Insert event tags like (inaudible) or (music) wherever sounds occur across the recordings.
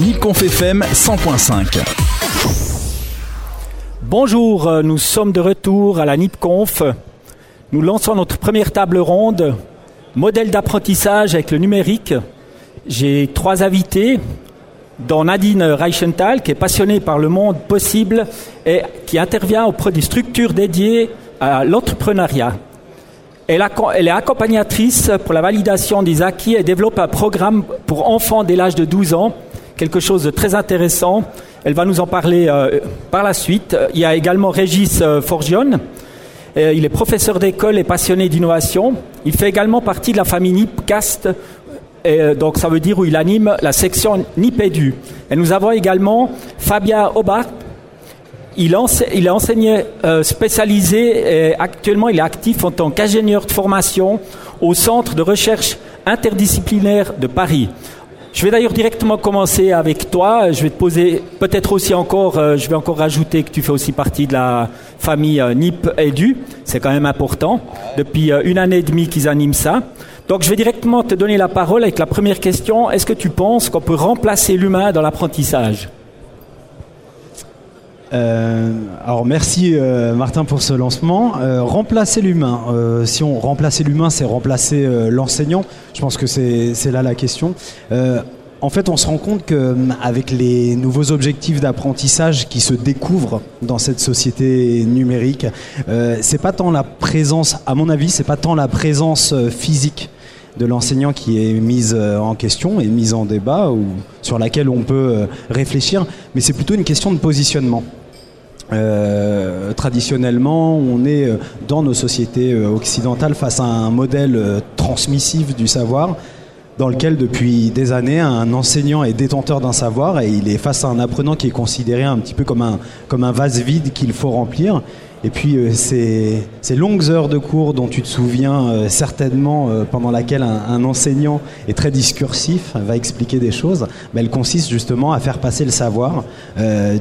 Nipconf FM 100.5. Bonjour, euh, nous sommes de retour à la NIPConf. Nous lançons notre première table ronde, modèle d'apprentissage avec le numérique. J'ai trois invités, dont Nadine Reichenthal, qui est passionnée par le monde possible et qui intervient auprès des structures dédiées à l'entrepreneuriat. Elle, est accompagnatrice pour la validation des acquis et développe un programme pour enfants dès l'âge de 12 ans, quelque chose de très intéressant. Elle va nous en parler euh, par la suite. Il y a également Régis euh, Forgione. Euh, il est professeur d'école et passionné d'innovation. Il fait également partie de la famille NIPCAST, et donc ça veut dire où il anime la section NIPEDU. Et nous avons également Fabien Aubart. Il, il est enseignant spécialisé et actuellement il est actif en tant qu'ingénieur de formation au Centre de recherche interdisciplinaire de Paris. Je vais d'ailleurs directement commencer avec toi. Je vais te poser peut-être aussi encore, euh, je vais encore rajouter que tu fais aussi partie de la famille euh, NIP Edu. C'est quand même important. Depuis euh, une année et demie qu'ils animent ça. Donc je vais directement te donner la parole avec la première question. Est-ce que tu penses qu'on peut remplacer l'humain dans l'apprentissage? Euh, alors merci euh, Martin pour ce lancement. Euh, remplacer l'humain. Si on remplacer l'humain, c'est remplacer l'enseignant. Je pense que c'est là la question. en fait, on se rend compte qu'avec les nouveaux objectifs d'apprentissage qui se découvrent dans cette société numérique, c'est pas tant la présence, à mon avis, c'est pas tant la présence physique de l'enseignant qui est mise en question et mise en débat ou sur laquelle on peut réfléchir, mais c'est plutôt une question de positionnement. Euh, traditionnellement, on est euh, dans nos sociétés euh, occidentales face à un modèle transmissif du savoir dans lequel depuis des années un enseignant est détenteur d'un savoir et il est face à un apprenant qui est considéré un petit peu comme un, comme un vase vide qu'il faut remplir et puis euh, ces, longues heures de cours dont tu te souviens euh, certainement, euh, pendant laquelle un, enseignant est très discursif, va expliquer des choses, bah, elles consistent justement à faire passer le savoir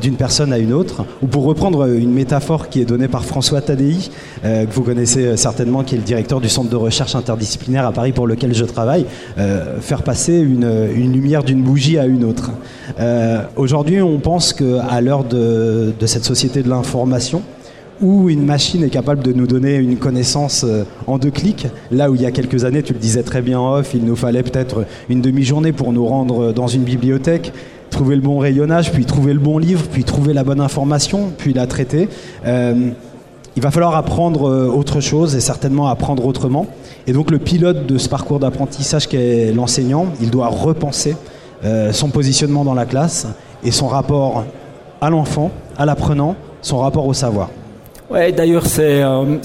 d'une personne à une autre. Ou pour reprendre une métaphore qui est donnée par François Tadei, que vous connaissez certainement, qui est le directeur du centre de recherche interdisciplinaire à Paris pour lequel je travaille, faire passer une, lumière d'une bougie à une autre. Aujourd'hui, on pense qu'à l'heure de cette société de l'information, où une machine est capable de nous donner une connaissance euh, en deux clics, là où il y a quelques années, tu le disais très bien en off, il nous fallait peut-être une demi-journée pour nous rendre dans une bibliothèque, trouver le bon rayonnage, puis trouver le bon livre, puis trouver la bonne information, puis la traiter. Euh, il va falloir apprendre euh, autre chose et certainement apprendre autrement. Et donc le pilote de ce parcours d'apprentissage qu'est l'enseignant, il doit repenser euh, son positionnement dans la classe et son rapport à l'enfant, à l'apprenant, son rapport au savoir. Ouais, d'ailleurs, c'est euh,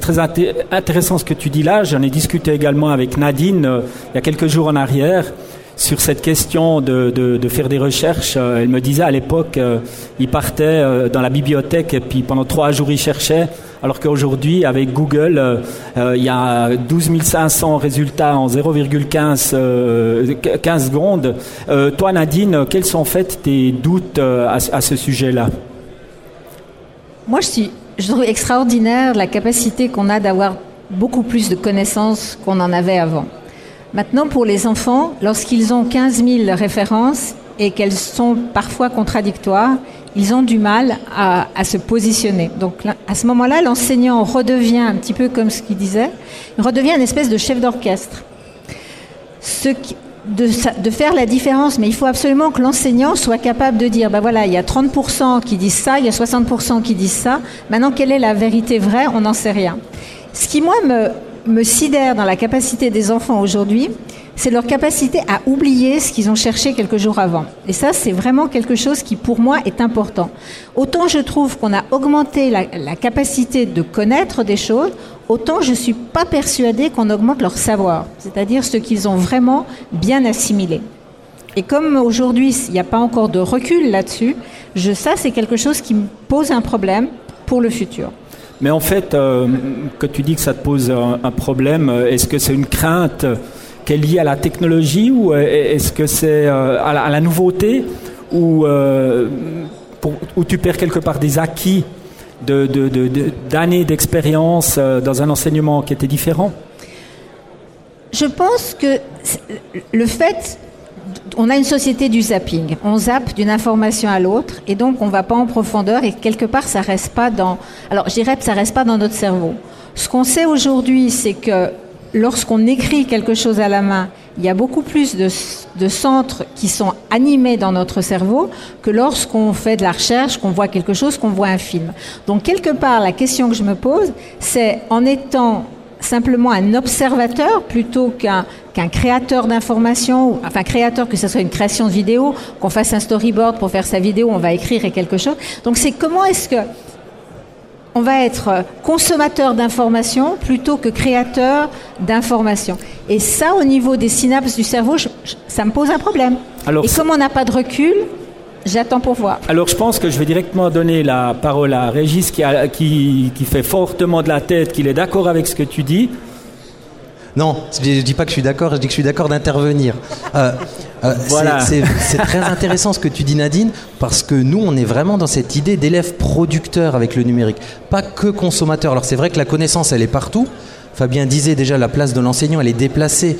très intéressant ce que tu dis là. J'en ai discuté également avec Nadine euh, il y a quelques jours en arrière sur cette question de, de, faire des recherches. Euh, elle me disait à l'époque, euh, il partait dans la bibliothèque et puis pendant trois jours il cherchait, alors qu'aujourd'hui avec Google, il y a 12 500 résultats en 0,15 15 secondes. toi Nadine, quels sont en fait tes doutes à, à ce sujet-là? Moi je suis je trouve extraordinaire la capacité qu'on a d'avoir beaucoup plus de connaissances qu'on en avait avant. Maintenant, pour les enfants, lorsqu'ils ont 15 000 références et qu'elles sont parfois contradictoires, ils ont du mal à, se positionner. Donc à ce moment-là, l'enseignant redevient un petit peu comme ce qu'il disait, il redevient une espèce de chef d'orchestre. Ce qui, de, faire la différence, mais il faut absolument que l'enseignant soit capable de dire, ben voilà, il y a 30% qui disent ça, il y a 60% qui disent ça. Maintenant, quelle est la vérité vraie? On n'en sait rien. Ce qui, moi, me, sidère dans la capacité des enfants aujourd'hui, c'est leur capacité à oublier ce qu'ils ont cherché quelques jours avant. Et ça, c'est vraiment quelque chose qui, pour moi, est important. Autant je trouve qu'on a augmenté la, capacité de connaître des choses, autant je ne suis pas persuadée qu'on augmente leur savoir, c'est-à-dire ce qu'ils ont vraiment bien assimilé. Et comme aujourd'hui, il n'y a pas encore de recul là-dessus, ça, c'est quelque chose qui me pose un problème pour le futur. Mais en fait, euh, que tu dis que ça te pose un, problème, est-ce que c'est une crainte qui est liée à la technologie ou est-ce que c'est euh, à, la nouveauté ou, euh, où tu perds quelque part des acquis d'années de, de, de, d'expérience euh, dans un enseignement qui était différent? Je pense que le fait on a une société du zapping. On zappe d'une information à l'autre et donc on ne va pas en profondeur et quelque part ça reste pas dans. Alors je dirais que ça reste pas dans notre cerveau. Ce qu'on sait aujourd'hui, c'est que lorsqu'on écrit quelque chose à la main, il y a beaucoup plus de, centres qui sont animés dans notre cerveau que lorsqu'on fait de la recherche, qu'on voit quelque chose, qu'on voit un film. Donc quelque part, la question que je me pose, c'est en étant simplement un observateur plutôt qu'un créateur d'informations, enfin créateur que ce soit une création de vidéo, qu'on fasse un storyboard pour faire sa vidéo, on va écrire quelque chose. Donc c'est comment est-ce que on va être consommateur d'informations plutôt que créateur d'informations. Et ça, au niveau des synapses du cerveau, ça me pose un problème. Alors, Et comme on n'a pas de recul, J'attends pour voir. Alors je pense que je vais directement donner la parole à Régis qui, qui, qui fait fortement de la tête, qu'il est d'accord avec ce que tu dis. Non, je ne dis pas que je suis d'accord, je dis que je suis d'accord d'intervenir. Euh, euh, voilà. C'est très intéressant ce que tu dis Nadine, parce que nous, on est vraiment dans cette idée d'élève producteur avec le numérique, pas que consommateur. Alors c'est vrai que la connaissance, elle est partout. Fabien disait déjà, la place de l'enseignant, elle est déplacée.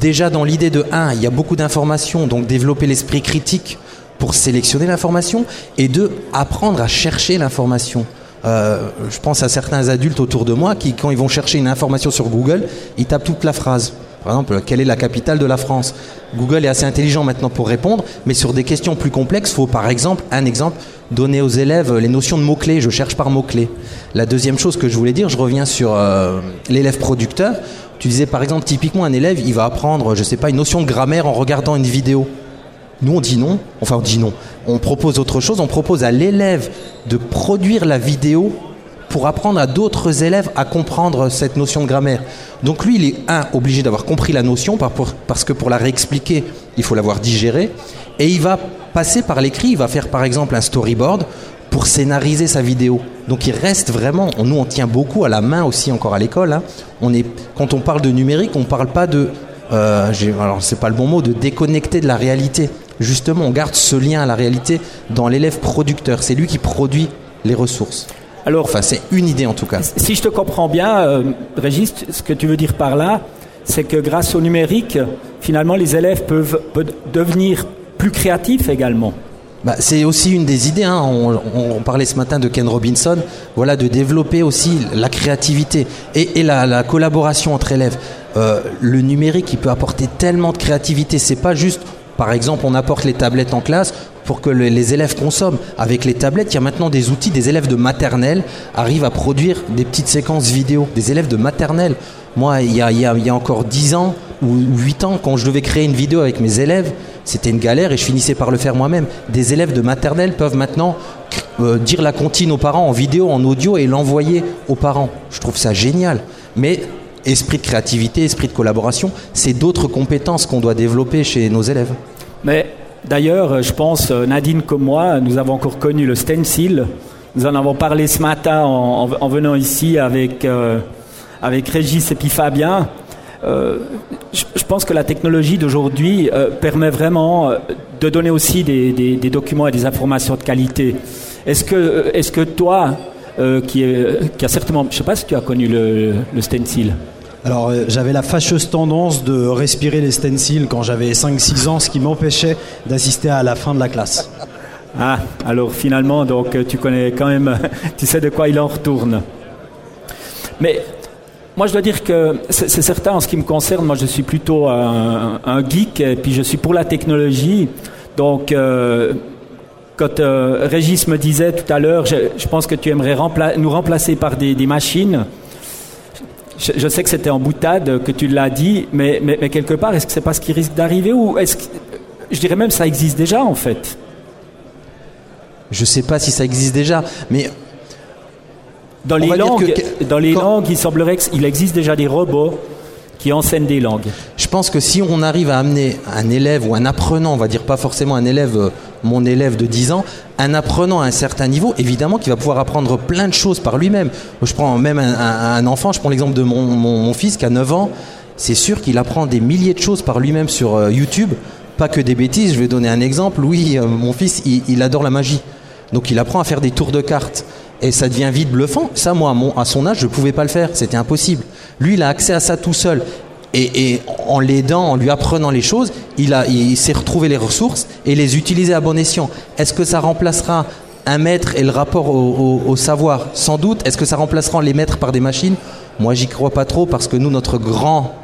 Déjà dans l'idée de 1, il y a beaucoup d'informations, donc développer l'esprit critique pour sélectionner l'information, et deux, apprendre à chercher l'information. Euh, je pense à certains adultes autour de moi qui, quand ils vont chercher une information sur Google, ils tapent toute la phrase. Par exemple, quelle est la capitale de la France? Google est assez intelligent maintenant pour répondre, mais sur des questions plus complexes, il faut par exemple, un exemple, donner aux élèves les notions de mots-clés. Je cherche par mots-clés. La deuxième chose que je voulais dire, je reviens sur euh, l'élève producteur. Tu disais par exemple, typiquement, un élève, il va apprendre, je ne sais pas, une notion de grammaire en regardant une vidéo. Nous, on dit non. Enfin, on dit non. On propose autre chose. On propose à l'élève de produire la vidéo pour apprendre à d'autres élèves à comprendre cette notion de grammaire. Donc lui, il est, un, obligé d'avoir compris la notion, parce que pour la réexpliquer, il faut l'avoir digérée, et il va passer par l'écrit, il va faire par exemple un storyboard pour scénariser sa vidéo. Donc il reste vraiment, nous on tient beaucoup à la main aussi encore à l'école, hein. quand on parle de numérique, on ne parle pas de, euh, alors c'est pas le bon mot, de déconnecter de la réalité justement, on garde ce lien à la réalité dans l'élève producteur. C'est lui qui produit les ressources. Alors, enfin, c'est une idée en tout cas. Si je te comprends bien, euh, Régis, ce que tu veux dire par là, c'est que grâce au numérique, finalement, les élèves peuvent, devenir plus créatifs également. Bah, c'est aussi une des idées. Hein. On, parlait ce matin de Ken Robinson. Voilà, de développer aussi la créativité et, la, collaboration entre élèves. Euh, le numérique, il peut apporter tellement de créativité. C'est pas juste par exemple, on apporte les tablettes en classe pour que les élèves consomment. Avec les tablettes, il y a maintenant des outils, des élèves de maternelle arrivent à produire des petites séquences vidéo. Des élèves de maternelle. Moi, il y a, encore 10 ans ou 8 ans, quand je devais créer une vidéo avec mes élèves, c'était une galère et je finissais par le faire moi-même. Des élèves de maternelle peuvent maintenant euh, dire la comptine aux parents en vidéo, en audio et l'envoyer aux parents. Je trouve ça génial. Esprit de créativité, esprit de collaboration, c'est d'autres compétences qu'on doit développer chez nos élèves. Mais d'ailleurs, je pense, euh, Nadine comme moi, nous avons encore connu le stencil. Nous en avons parlé ce matin en, venant ici avec, euh, avec Régis et puis Fabien. Euh, je, pense que la technologie d'aujourd'hui permet vraiment de donner aussi des, documents et des informations de qualité. Est-ce que, est que toi, qui, est, a certainement, je ne sais pas si tu as connu le stencil. Alors euh, j'avais la fâcheuse tendance de respirer les stencils quand j'avais 5-6 ans, ce qui m'empêchait d'assister à la fin de la classe. Ah, alors finalement, donc tu connais quand même, (laughs) tu sais de quoi il en retourne. Mais moi, je dois dire que c'est certain en ce qui me concerne. Moi, je suis plutôt un, geek et puis je suis pour la technologie. Donc, euh, quand euh, Régis me disait tout à l'heure, je, pense que tu aimerais nous remplacer par des machines. Je, sais que c'était en boutade que tu l'as dit, mais, mais, quelque part, est-ce que c'est pas ce qui risque d'arriver ou est-ce que, je dirais même, ça existe déjà en fait? Je sais pas si ça existe déjà, mais dans les langues, dans les langues, il semblerait qu'il existe déjà des robots qui enseignent des langues. Je pense que si on arrive à amener un élève ou un apprenant, on va dire pas forcément un élève, euh, mon élève de 10 ans, un apprenant à un certain niveau, évidemment qu'il va pouvoir apprendre plein de choses par lui-même. Je prends même un, enfant, je prends l'exemple de mon, fils qui a 9 ans, c'est sûr qu'il apprend des milliers de choses par lui-même sur euh, YouTube, pas que des bêtises, je vais donner un exemple, oui, euh, mon fils, il, adore la magie, donc il apprend à faire des tours de cartes. Et ça devient vite bluffant. Ça, moi, à son âge, je ne pouvais pas le faire. C'était impossible. Lui, il a accès à ça tout seul. et, en l'aidant, en lui apprenant les choses, il, a, il s'est retrouvé les ressources et les utiliser à bon escient. Est-ce que ça remplacera un maître et le rapport au, savoir? Sans doute. Est-ce que ça remplacera les maîtres par des machines? Moi, j'y crois pas trop parce que nous, notre grand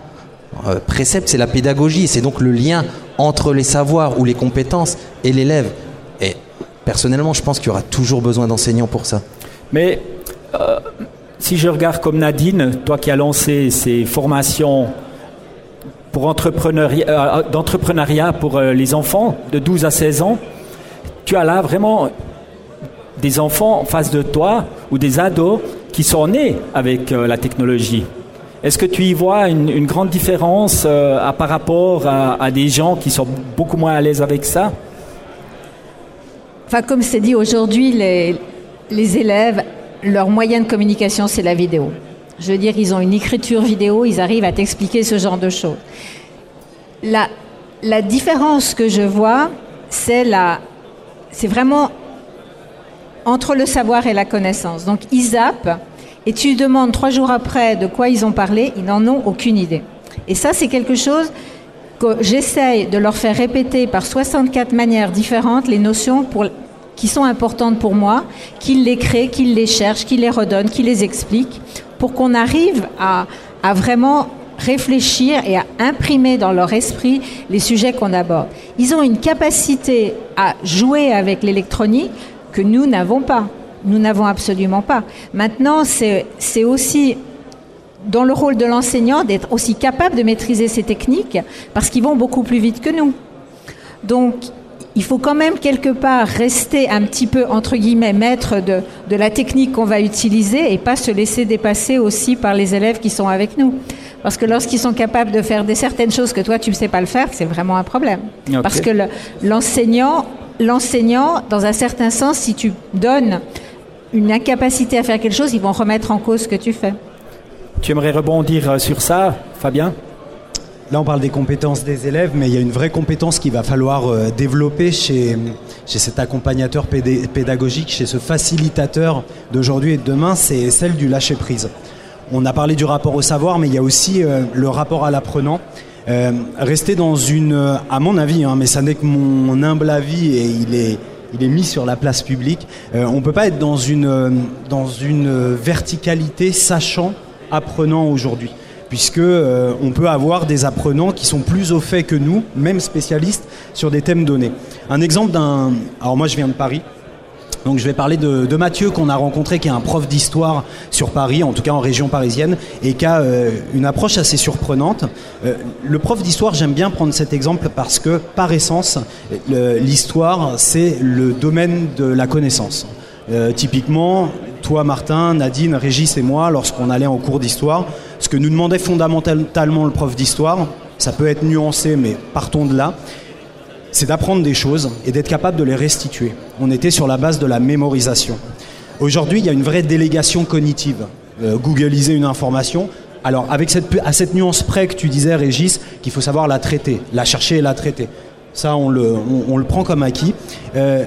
euh, précepte, c'est la pédagogie. C'est donc le lien entre les savoirs ou les compétences et l'élève. Et personnellement, je pense qu'il y aura toujours besoin d'enseignants pour ça. Mais euh, si je regarde comme Nadine, toi qui as lancé ces formations pour entrepreneuriat, euh, d'entrepreneuriat pour les enfants de 12 à 16 ans, tu as là vraiment des enfants en face de toi ou des ados qui sont nés avec la technologie. Est-ce que tu y vois une, grande différence euh, par rapport à, des gens qui sont beaucoup moins à l'aise avec ça? Enfin, comme c'est dit aujourd'hui, les, les élèves, leur moyen de communication, c'est la vidéo. Je veux dire, ils ont une écriture vidéo, ils arrivent à t'expliquer ce genre de choses. La, différence que je vois, c'est la, c'est vraiment entre le savoir et la connaissance. Donc, ils zappent et tu demandes trois jours après de quoi ils ont parlé, ils n'en ont aucune idée. Et ça, c'est quelque chose que j'essaye de leur faire répéter par 64 manières différentes les notions qui sont importantes pour moi, qu'ils les créent, qu'ils les cherchent, qu'ils les redonnent, qu'ils les expliquent, pour qu'on arrive à, à vraiment réfléchir et à imprimer dans leur esprit les sujets qu'on aborde. Ils ont une capacité à jouer avec l'électronique que nous n'avons pas. Nous n'avons absolument pas. Maintenant, c'est aussi dans le rôle de l'enseignant d'être aussi capable de maîtriser ces techniques parce qu'ils vont beaucoup plus vite que nous. Donc, il faut quand même quelque part rester un petit peu, entre guillemets, maître de, de la technique qu'on va utiliser et pas se laisser dépasser aussi par les élèves qui sont avec nous. Parce que lorsqu'ils sont capables de faire des certaines choses que toi, tu ne sais pas le faire, c'est vraiment un problème. Parce que l'enseignant, l'enseignant, dans un certain sens, si tu donnes une incapacité à faire quelque chose, ils vont remettre en cause ce que tu fais. Tu aimerais rebondir euh, sur ça, Fabien? Là, on parle des compétences des élèves, mais il y a une vraie compétence qu'il va falloir euh, développer chez, chez cet accompagnateur pédagogique, chez ce facilitateur d'aujourd'hui et de demain, c'est celle du lâcher-prise. On a parlé du rapport au savoir, mais il y a aussi euh, le rapport à l'apprenant. rester dans une, à mon avis, hein, mais ça n'est que mon humble avis et il est, il est mis sur la place publique. Euh, on ne peut pas être dans une, euh, dans une verticalité sachant, apprenant aujourd'hui puisque euh, on peut avoir des apprenants qui sont plus au fait que nous, même spécialistes, sur des thèmes donnés. Un exemple d'un... Alors moi je viens de Paris, donc je vais parler de, Mathieu qu'on a rencontré, qui est un prof d'histoire sur Paris, en tout cas en région parisienne, et qui a euh, une approche assez surprenante. Euh, le prof d'histoire, j'aime bien prendre cet exemple parce que par essence, l'histoire, c'est le domaine de la connaissance. Typiquement, toi Martin, Nadine, Régis et moi, lorsqu'on allait en cours d'histoire, que nous demandait fondamentalement le prof d'histoire, ça peut être nuancé, mais partons de là, c'est d'apprendre des choses et d'être capable de les restituer. On était sur la base de la mémorisation. Aujourd'hui, il y a une vraie délégation cognitive. Euh, Googliser une information. Alors, avec cette, à cette nuance près que tu disais, Régis, qu'il faut savoir la traiter, la chercher et la traiter. Ça, on le, prend comme acquis. Euh,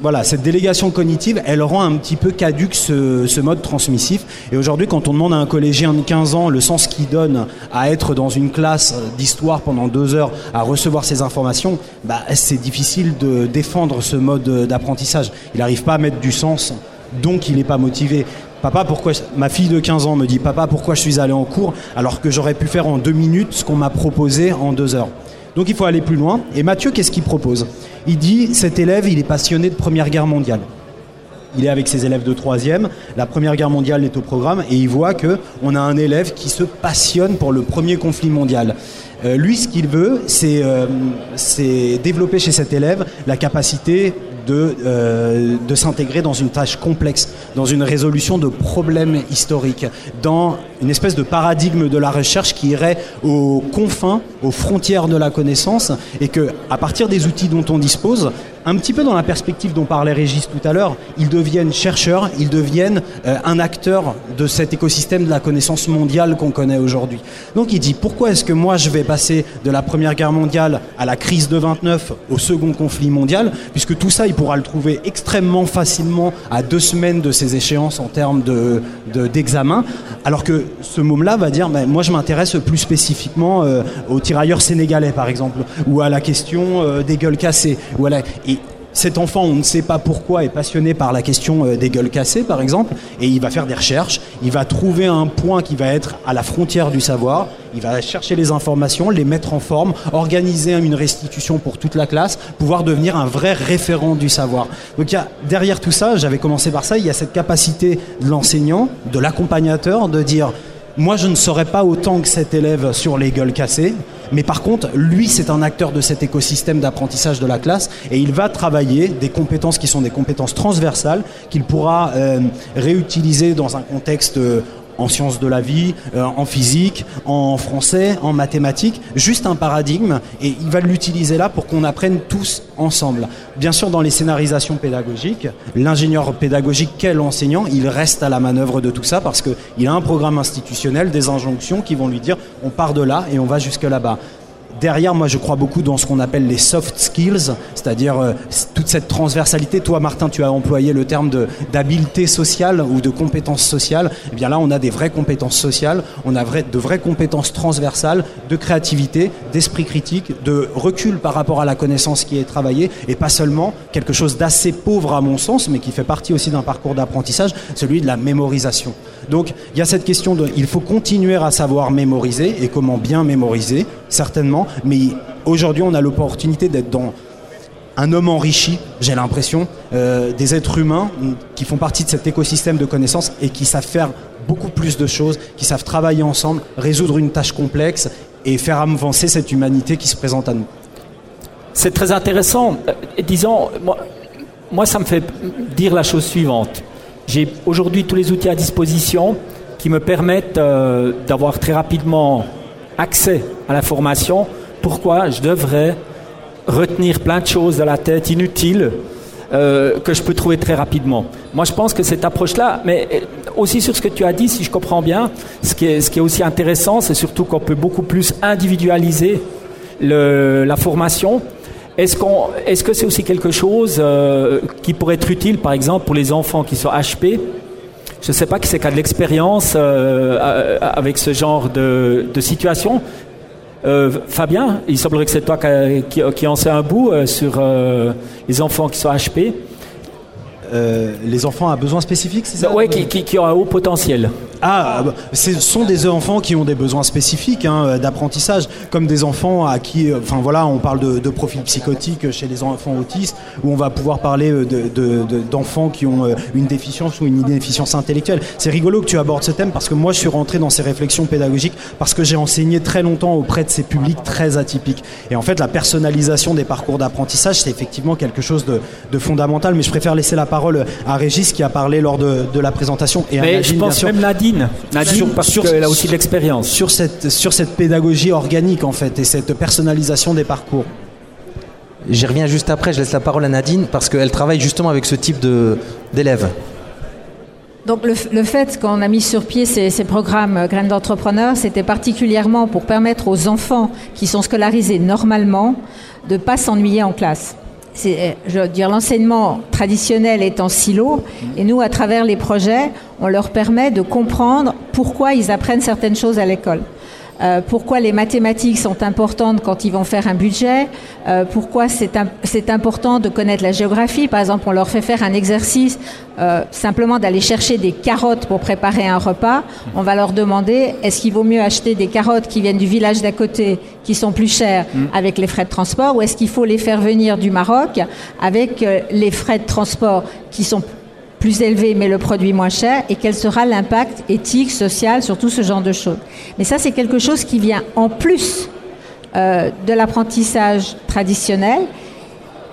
voilà, cette délégation cognitive, elle rend un petit peu caduque ce, mode transmissif. Et aujourd'hui, quand on demande à un collégien de 15 ans le sens qu'il donne à être dans une classe d'histoire pendant deux heures, à recevoir ces informations, bah, c'est difficile de défendre ce mode d'apprentissage. Il n'arrive pas à mettre du sens, donc il n'est pas motivé. Papa, pourquoi ma fille de 15 ans me dit Papa, pourquoi je suis allé en cours alors que j'aurais pu faire en deux minutes ce qu'on m'a proposé en deux heures? Donc il faut aller plus loin. Et Mathieu, qu'est-ce qu'il propose? Il dit cet élève, il est passionné de Première Guerre mondiale. Il est avec ses élèves de troisième. La Première Guerre mondiale est au programme et il voit que on a un élève qui se passionne pour le premier conflit mondial. Euh, lui, ce qu'il veut, euh, c'est développer chez cet élève la capacité de, euh, de s'intégrer dans une tâche complexe, dans une résolution de problèmes historiques, dans une espèce de paradigme de la recherche qui irait aux confins, aux frontières de la connaissance, et que à partir des outils dont on dispose, un petit peu dans la perspective dont parlait Régis tout à l'heure, ils deviennent chercheurs, ils deviennent euh, un acteur de cet écosystème de la connaissance mondiale qu'on connaît aujourd'hui. Donc il dit pourquoi est-ce que moi je vais passer de la Première Guerre mondiale à la crise de 29 au second conflit mondial, puisque tout ça il pourra le trouver extrêmement facilement à deux semaines de ces échéances en termes de, d'examen, alors que ce môme-là va dire ben, moi je m'intéresse plus spécifiquement euh, aux tirailleurs sénégalais par exemple, ou à la question euh, des gueules cassées, ou à cet enfant, on ne sait pas pourquoi, est passionné par la question euh, des gueules cassées, par exemple, et il va faire des recherches, il va trouver un point qui va être à la frontière du savoir, il va chercher les informations, les mettre en forme, organiser une restitution pour toute la classe, pouvoir devenir un vrai référent du savoir. Donc derrière tout ça, j'avais commencé par ça, il y a cette capacité de l'enseignant, de l'accompagnateur, de dire moi, je ne saurais pas autant que cet élève sur les gueules cassées, mais par contre, lui, c'est un acteur de cet écosystème d'apprentissage de la classe et il va travailler des compétences qui sont des compétences transversales qu'il pourra euh, réutiliser dans un contexte euh, en sciences de la vie, euh, en physique, en français, en mathématiques, juste un paradigme, et il va l'utiliser là pour qu'on apprenne tous ensemble. Bien sûr, dans les scénarisations pédagogiques, l'ingénieur pédagogique quel enseignant, il reste à la manœuvre de tout ça parce qu'il a un programme institutionnel, des injonctions qui vont lui dire on part de là et on va jusque là-bas derrière, moi, je crois beaucoup dans ce qu'on appelle les soft skills, c'est-à-dire euh, toute cette transversalité. Toi, Martin, tu as employé le terme d'habileté sociale ou de compétences sociales. Eh bien là, on a des vraies compétences sociales, on a de vraies compétences transversales, de créativité, d'esprit critique, de recul par rapport à la connaissance qui est travaillée, et pas seulement quelque chose d'assez pauvre à mon sens, mais qui fait partie aussi d'un parcours d'apprentissage, celui de la mémorisation. Donc, il y a cette question de, il faut continuer à savoir mémoriser et comment bien mémoriser, certainement mais aujourd'hui, on a l'opportunité d'être dans un homme enrichi, j'ai l'impression, euh, des êtres humains qui font partie de cet écosystème de connaissances et qui savent faire beaucoup plus de choses, qui savent travailler ensemble, résoudre une tâche complexe et faire avancer cette humanité qui se présente à nous. C'est très intéressant. Euh, disons, moi, ça me fait dire la chose suivante. J'ai aujourd'hui tous les outils à disposition qui me permettent euh, d'avoir très rapidement accès à l'information, pourquoi je devrais retenir plein de choses dans la tête inutiles euh, que je peux trouver très rapidement. Moi, je pense que cette approche-là, mais euh, aussi sur ce que tu as dit, si je comprends bien, ce qui est, aussi intéressant, c'est surtout qu'on peut beaucoup plus individualiser la formation. Est-ce, qu'on, est-ce que c'est aussi quelque chose euh, qui pourrait être utile, par exemple, pour les enfants qui sont HP je ne sais pas qui c'est qui a de l'expérience avec ce genre de, situation. Euh, Fabien, il semblerait que c'est toi qui, qui, en sais un bout euh, sur les enfants qui sont HP. Les enfants à besoins spécifiques, c'est ça Oui, qui, qui, ont un haut potentiel. Ah, bah, ce sont des enfants qui ont des besoins spécifiques hein, d'apprentissage, comme des enfants à qui, euh, enfin voilà, on parle de, de profils psychotiques chez les enfants autistes, où on va pouvoir parler euh, d'enfants qui ont euh, une déficience ou une déficience intellectuelle. C'est rigolo que tu abordes ce thème parce que moi je suis rentré dans ces réflexions pédagogiques parce que j'ai enseigné très longtemps auprès de ces publics très atypiques. Et en fait, la personnalisation des parcours d'apprentissage, c'est effectivement quelque chose de, fondamental. Mais je préfère laisser la parole à Régis qui a parlé lors de, la présentation et à je pense même Nadine. Nadine, parce qu'elle a aussi de l'expérience. Sur cette, sur cette pédagogie organique, en fait, et cette personnalisation des parcours. J'y reviens juste après, je laisse la parole à Nadine, parce qu'elle travaille justement avec ce type d'élèves. Donc le, fait qu'on a mis sur pied ces, programmes euh, Graines d'entrepreneurs, c'était particulièrement pour permettre aux enfants qui sont scolarisés normalement de ne pas s'ennuyer en classe. Euh, je dire, l'enseignement traditionnel est en silo, et nous, à travers les projets, on leur permet de comprendre pourquoi ils apprennent certaines choses à l'école. Euh, pourquoi les mathématiques sont importantes quand ils vont faire un budget, euh, pourquoi c'est important de connaître la géographie? Par exemple, on leur fait faire un exercice euh, simplement d'aller chercher des carottes pour préparer un repas. On va leur demander est-ce qu'il vaut mieux acheter des carottes qui viennent du village d'à côté, qui sont plus chères mm. avec les frais de transport, ou est-ce qu'il faut les faire venir du Maroc avec les frais de transport qui sont plus élevé mais le produit moins cher et quel sera l'impact éthique, social sur tout ce genre de choses. Mais ça, c'est quelque chose qui vient en plus euh, de l'apprentissage traditionnel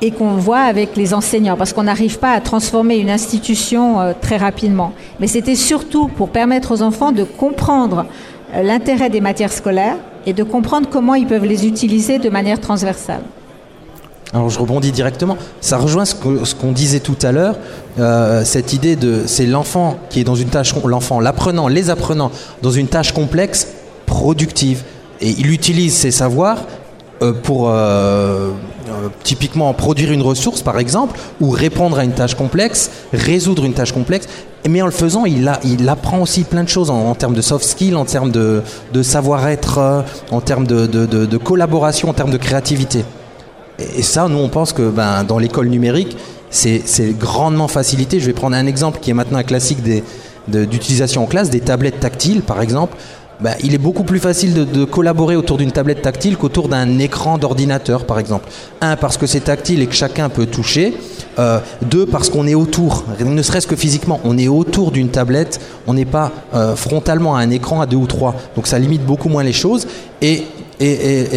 et qu'on voit avec les enseignants, parce qu'on n'arrive pas à transformer une institution euh, très rapidement. Mais c'était surtout pour permettre aux enfants de comprendre euh, l'intérêt des matières scolaires et de comprendre comment ils peuvent les utiliser de manière transversale. Alors je rebondis directement. Ça rejoint ce qu'on disait tout à l'heure, euh, cette idée de c'est l'enfant qui est dans une tâche, l'enfant, l'apprenant, les apprenants dans une tâche complexe, productive, et il utilise ses savoirs euh, pour euh, typiquement produire une ressource par exemple, ou répondre à une tâche complexe, résoudre une tâche complexe. Mais en le faisant, il, apprend aussi plein de choses en, termes de soft skills, en termes de, savoir-être, en termes de collaboration, en termes de créativité. Et ça, nous, on pense que ben, dans l'école numérique, c'est grandement facilité. Je vais prendre un exemple qui est maintenant un classique d'utilisation en classe, des tablettes tactiles, par exemple. Ben, il est beaucoup plus facile de, collaborer autour d'une tablette tactile qu'autour d'un écran d'ordinateur, par exemple. Un, parce que c'est tactile et que chacun peut toucher. Euh, deux, parce qu'on est autour, ne serait-ce que physiquement, on est autour d'une tablette, on n'est pas euh, frontalement à un écran à deux ou trois. Donc ça limite beaucoup moins les choses. Et,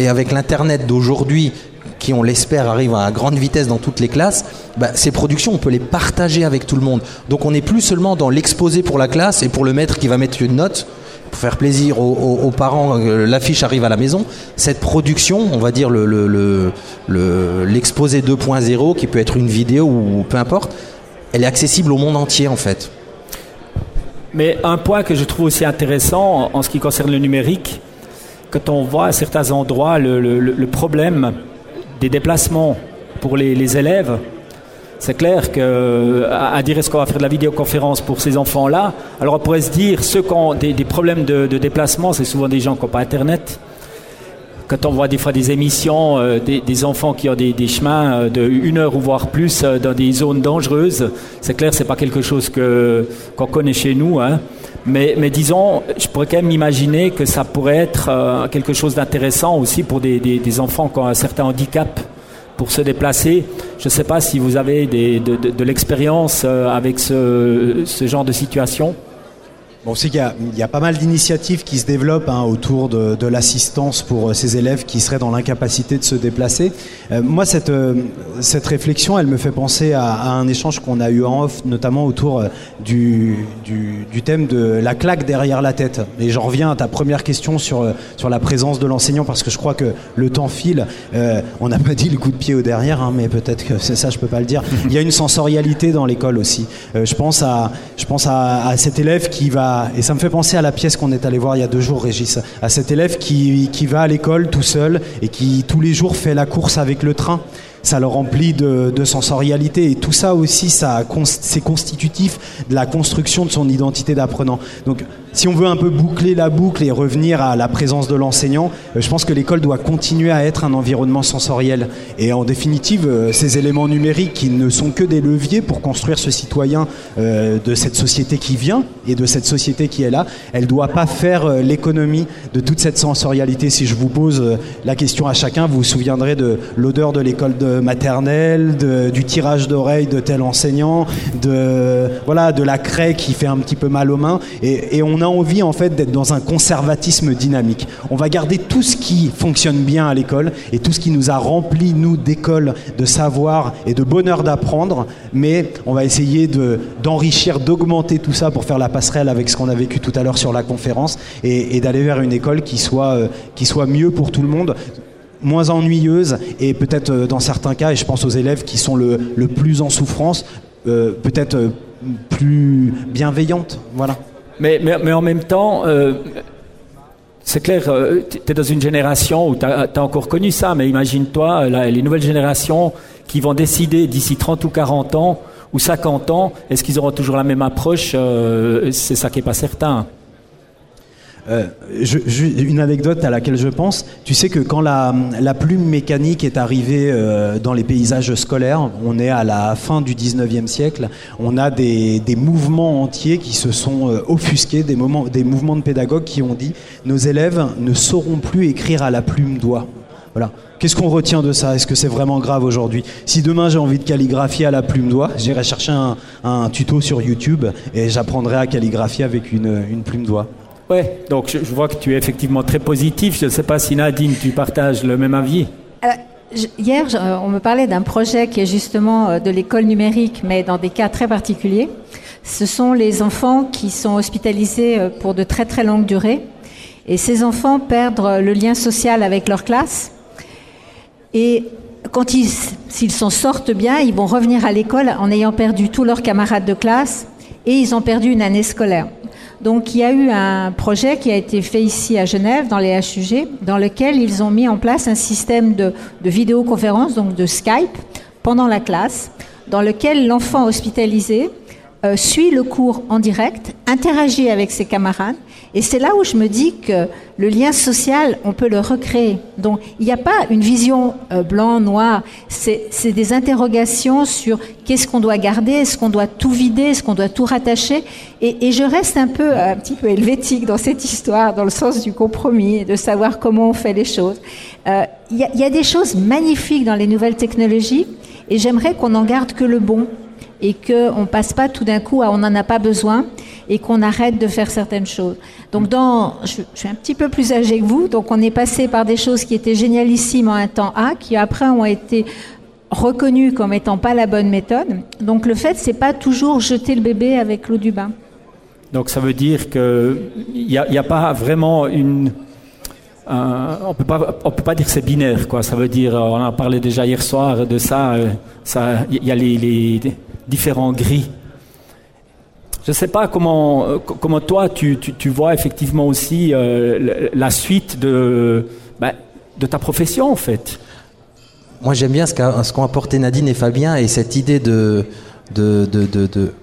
avec l'Internet d'aujourd'hui, on l'espère, arrivent à grande vitesse dans toutes les classes, bah, ces productions, on peut les partager avec tout le monde. Donc on n'est plus seulement dans l'exposé pour la classe et pour le maître qui va mettre une note, pour faire plaisir aux, parents, euh, l'affiche arrive à la maison. Cette production, on va dire l'exposé le, 2.0, qui peut être une vidéo ou peu importe, elle est accessible au monde entier en fait. Mais un point que je trouve aussi intéressant en ce qui concerne le numérique, quand on voit à certains endroits le problème des déplacements pour les, élèves, c'est clair qu'à à dire est-ce qu'on va faire de la vidéoconférence pour ces enfants-là, alors on pourrait se dire, ceux qui ont des, problèmes de, déplacement, c'est souvent des gens qui n'ont pas Internet. Quand on voit des fois des émissions, euh, des, enfants qui ont des, chemins euh, de une heure ou voire plus euh, dans des zones dangereuses, c'est clair, c'est pas quelque chose que qu'on connaît chez nous. Hein. Mais, mais, disons, je pourrais quand même imaginer que ça pourrait être euh, quelque chose d'intéressant aussi pour des, des, des, enfants qui ont un certain handicap pour se déplacer. Je ne sais pas si vous avez des, de, de, de l'expérience euh, avec ce, ce genre de situation on sait qu'il y, a pas mal d'initiatives qui se développent hein, autour de, l'assistance pour euh, ces élèves qui seraient dans l'incapacité de se déplacer. Euh, moi, cette, euh, cette réflexion, elle me fait penser à, un échange qu'on a eu en off, notamment autour du, thème de la claque derrière la tête. Et j'en reviens à ta première question sur, la présence de l'enseignant, parce que je crois que le temps file. on n'a pas dit le coup de pied au derrière, hein, mais peut-être que c'est ça, je peux pas le dire. Il y a une sensorialité dans l'école aussi. je pense à cet élève qui va et ça me fait penser à la pièce qu'on est allé voir il y a deux jours, Régis, à cet élève qui, qui va à l'école tout seul et qui tous les jours fait la course avec le train. Ça le remplit de, de, sensorialité et tout ça aussi ça c'est constitutif de la construction de son identité d'apprenant. Donc si on veut un peu boucler la boucle et revenir à la présence de l'enseignant, euh, je pense que l'école doit continuer à être un environnement sensoriel. Et en définitive, euh, ces éléments numériques qui ne sont que des leviers pour construire ce citoyen euh, de cette société qui vient et de cette société qui est là, elle ne doit pas faire l'économie de toute cette sensorialité. Si je vous pose la question à chacun, vous vous souviendrez de l'odeur de l'école de maternelle, du tirage d'oreille de tel enseignant, de, voilà, de la craie qui fait un petit peu mal aux mains. Et, on a envie en fait d'être dans un conservatisme dynamique. On va garder tout ce qui fonctionne bien à l'école et tout ce qui nous a rempli nous d'école, de savoir et de bonheur d'apprendre, mais on va essayer de d'enrichir, d'augmenter tout ça pour faire la passerelle avec ce qu'on a vécu tout à l'heure sur la conférence et, d'aller vers une école qui soit euh, qui soit mieux pour tout le monde moins ennuyeuse et peut-être euh, dans certains cas, et je pense aux élèves qui sont le, le plus en souffrance, euh, peut-être plus bienveillante. Voilà. Mais, en même temps, euh, c'est clair, euh, tu es dans une génération où tu as, encore connu ça, mais imagine-toi les nouvelles générations qui vont décider d'ici 30 ou 40 ans ou 50 ans, est-ce qu'ils auront toujours la même approche euh, C'est ça qui n'est pas certain. Euh, une anecdote à laquelle je pense, tu sais que quand la, plume mécanique est arrivée euh, dans les paysages scolaires, on est à la fin du 19e siècle, on a des, mouvements entiers qui se sont euh, offusqués, des, moments, des mouvements de pédagogues qui ont dit nos élèves ne sauront plus écrire à la plume doigt. Voilà. Qu'est-ce qu'on retient de ça? Est-ce que c'est vraiment grave aujourd'hui? Si demain j'ai envie de calligraphier à la plume doigt, j'irai chercher un, tuto sur YouTube et j'apprendrai à calligraphier avec une, une plume doigt. Oui, donc je, vois que tu es effectivement très positif. Je ne sais pas si Nadine, tu partages le même avis. Euh, hier, euh, on me parlait d'un projet qui est justement euh, de l'école numérique, mais dans des cas très particuliers. Ce sont les enfants qui sont hospitalisés pour de très très longues durées. Et ces enfants perdent le lien social avec leur classe. Et quand ils s'ils s'en sortent bien, ils vont revenir à l'école en ayant perdu tous leurs camarades de classe et ils ont perdu une année scolaire. Donc il y a eu un projet qui a été fait ici à Genève, dans les HUG, dans lequel ils ont mis en place un système de, de vidéoconférence, donc de Skype, pendant la classe, dans lequel l'enfant hospitalisé euh, suit le cours en direct, interagit avec ses camarades, et c'est là où je me dis que le lien social, on peut le recréer. Donc il n'y a pas une vision euh, blanc, noir, c'est des interrogations sur qu'est-ce qu'on doit garder, est-ce qu'on doit tout vider, est-ce qu'on doit tout rattacher, et, je reste un peu, un petit peu helvétique dans cette histoire, dans le sens du compromis, de savoir comment on fait les choses. Euh, il y, y a des choses magnifiques dans les nouvelles technologies, et j'aimerais qu'on en garde que le bon et qu'on ne passe pas tout d'un coup à on n'en a pas besoin et qu'on arrête de faire certaines choses. Donc dans, je, suis un petit peu plus âgé que vous, donc on est passé par des choses qui étaient génialissimes en un temps A, qui après ont été reconnues comme étant pas la bonne méthode. Donc le fait, c'est pas toujours jeter le bébé avec l'eau du bain. Donc ça veut dire qu'il n'y a, a, pas vraiment une... on peut pas, on peut pas dire que c'est binaire, quoi. Ça veut dire, on a parlé déjà hier soir de ça. Euh, ça, il y a les, les différents gris. Je ne sais pas comment, comment toi tu, tu, vois effectivement aussi euh, la suite de, ben, de ta profession en fait. Moi j'aime bien ce qu'ont apporté Nadine et Fabien et cette idée de, de, de, de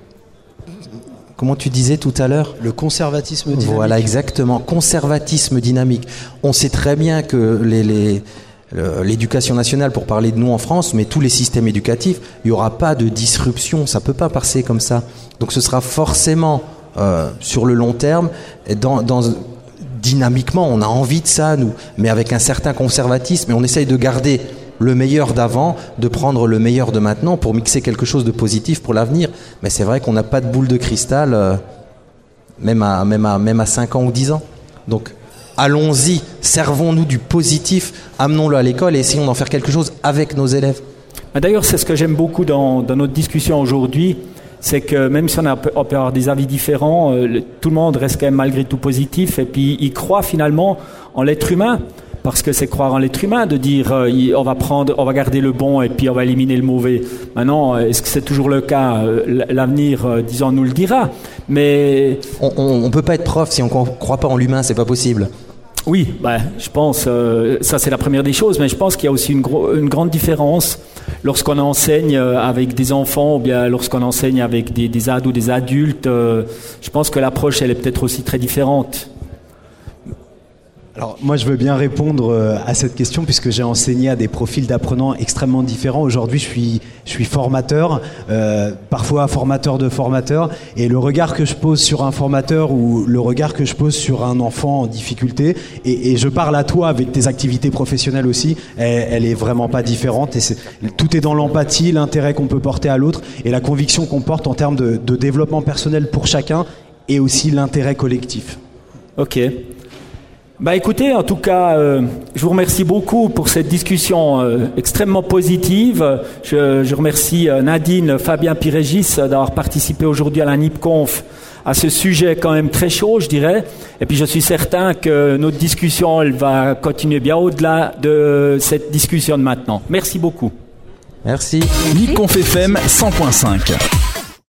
comment tu disais tout à l'heure? Le conservatisme dynamique. Voilà, exactement. Conservatisme dynamique. On sait très bien que les, les, l'éducation nationale pour parler de nous en France, mais tous les systèmes éducatifs, il n'y aura pas de disruption, ça ne peut pas passer comme ça. Donc ce sera forcément euh, sur le long terme, dynamiquement, on a envie de ça, nous, mais avec un certain conservatisme, et on essaye de garder le meilleur d'avant, de prendre le meilleur de maintenant pour mixer quelque chose de positif pour l'avenir. Mais c'est vrai qu'on n'a pas de boule de cristal, euh, même, à, même, à, même à 5 ans ou 10 ans. Donc allons-y, servons-nous du positif, amenons-le à l'école et essayons d'en faire quelque chose avec nos élèves. D'ailleurs, c'est ce que j'aime beaucoup dans, notre discussion aujourd'hui, c'est que même si on, a, peut avoir des avis différents, euh, tout le monde reste quand même malgré tout positif et puis il croit finalement en l'être humain. Parce que c'est croire en l'être humain de dire euh, on va prendre, on va garder le bon et puis on va éliminer le mauvais. Maintenant, est-ce que c'est toujours le cas? Euh, L'avenir, disons, nous le dira. Mais on ne peut pas être prof si on ne croit pas en l'humain, c'est pas possible. Oui, bah, je pense, euh, ça c'est la première des choses, mais je pense qu'il y a aussi une, une grande différence lorsqu'on enseigne euh, avec des enfants ou bien lorsqu'on enseigne avec des, des ados ou des adultes. Euh, je pense que l'approche, elle est peut-être aussi très différente. Alors moi je veux bien répondre euh, à cette question puisque j'ai enseigné à des profils d'apprenants extrêmement différents. Aujourd'hui je suis, je suis formateur, euh, parfois formateur de formateurs, et le regard que je pose sur un formateur ou le regard que je pose sur un enfant en difficulté, et, je parle à toi avec tes activités professionnelles aussi, elle, elle est vraiment pas différente. Tout est dans l'empathie, l'intérêt qu'on peut porter à l'autre et la conviction qu'on porte en termes de développement personnel pour chacun et aussi l'intérêt collectif. Ok. Bah écoutez, en tout cas, euh, je vous remercie beaucoup pour cette discussion euh, extrêmement positive. Je, je remercie euh, Nadine, Fabien Pirégis d'avoir participé aujourd'hui à la NIPConf à ce sujet quand même très chaud, je dirais. Et puis je suis certain que notre discussion, elle va continuer bien au-delà de cette discussion de maintenant. Merci beaucoup. Merci. NIPConf FM 100.5.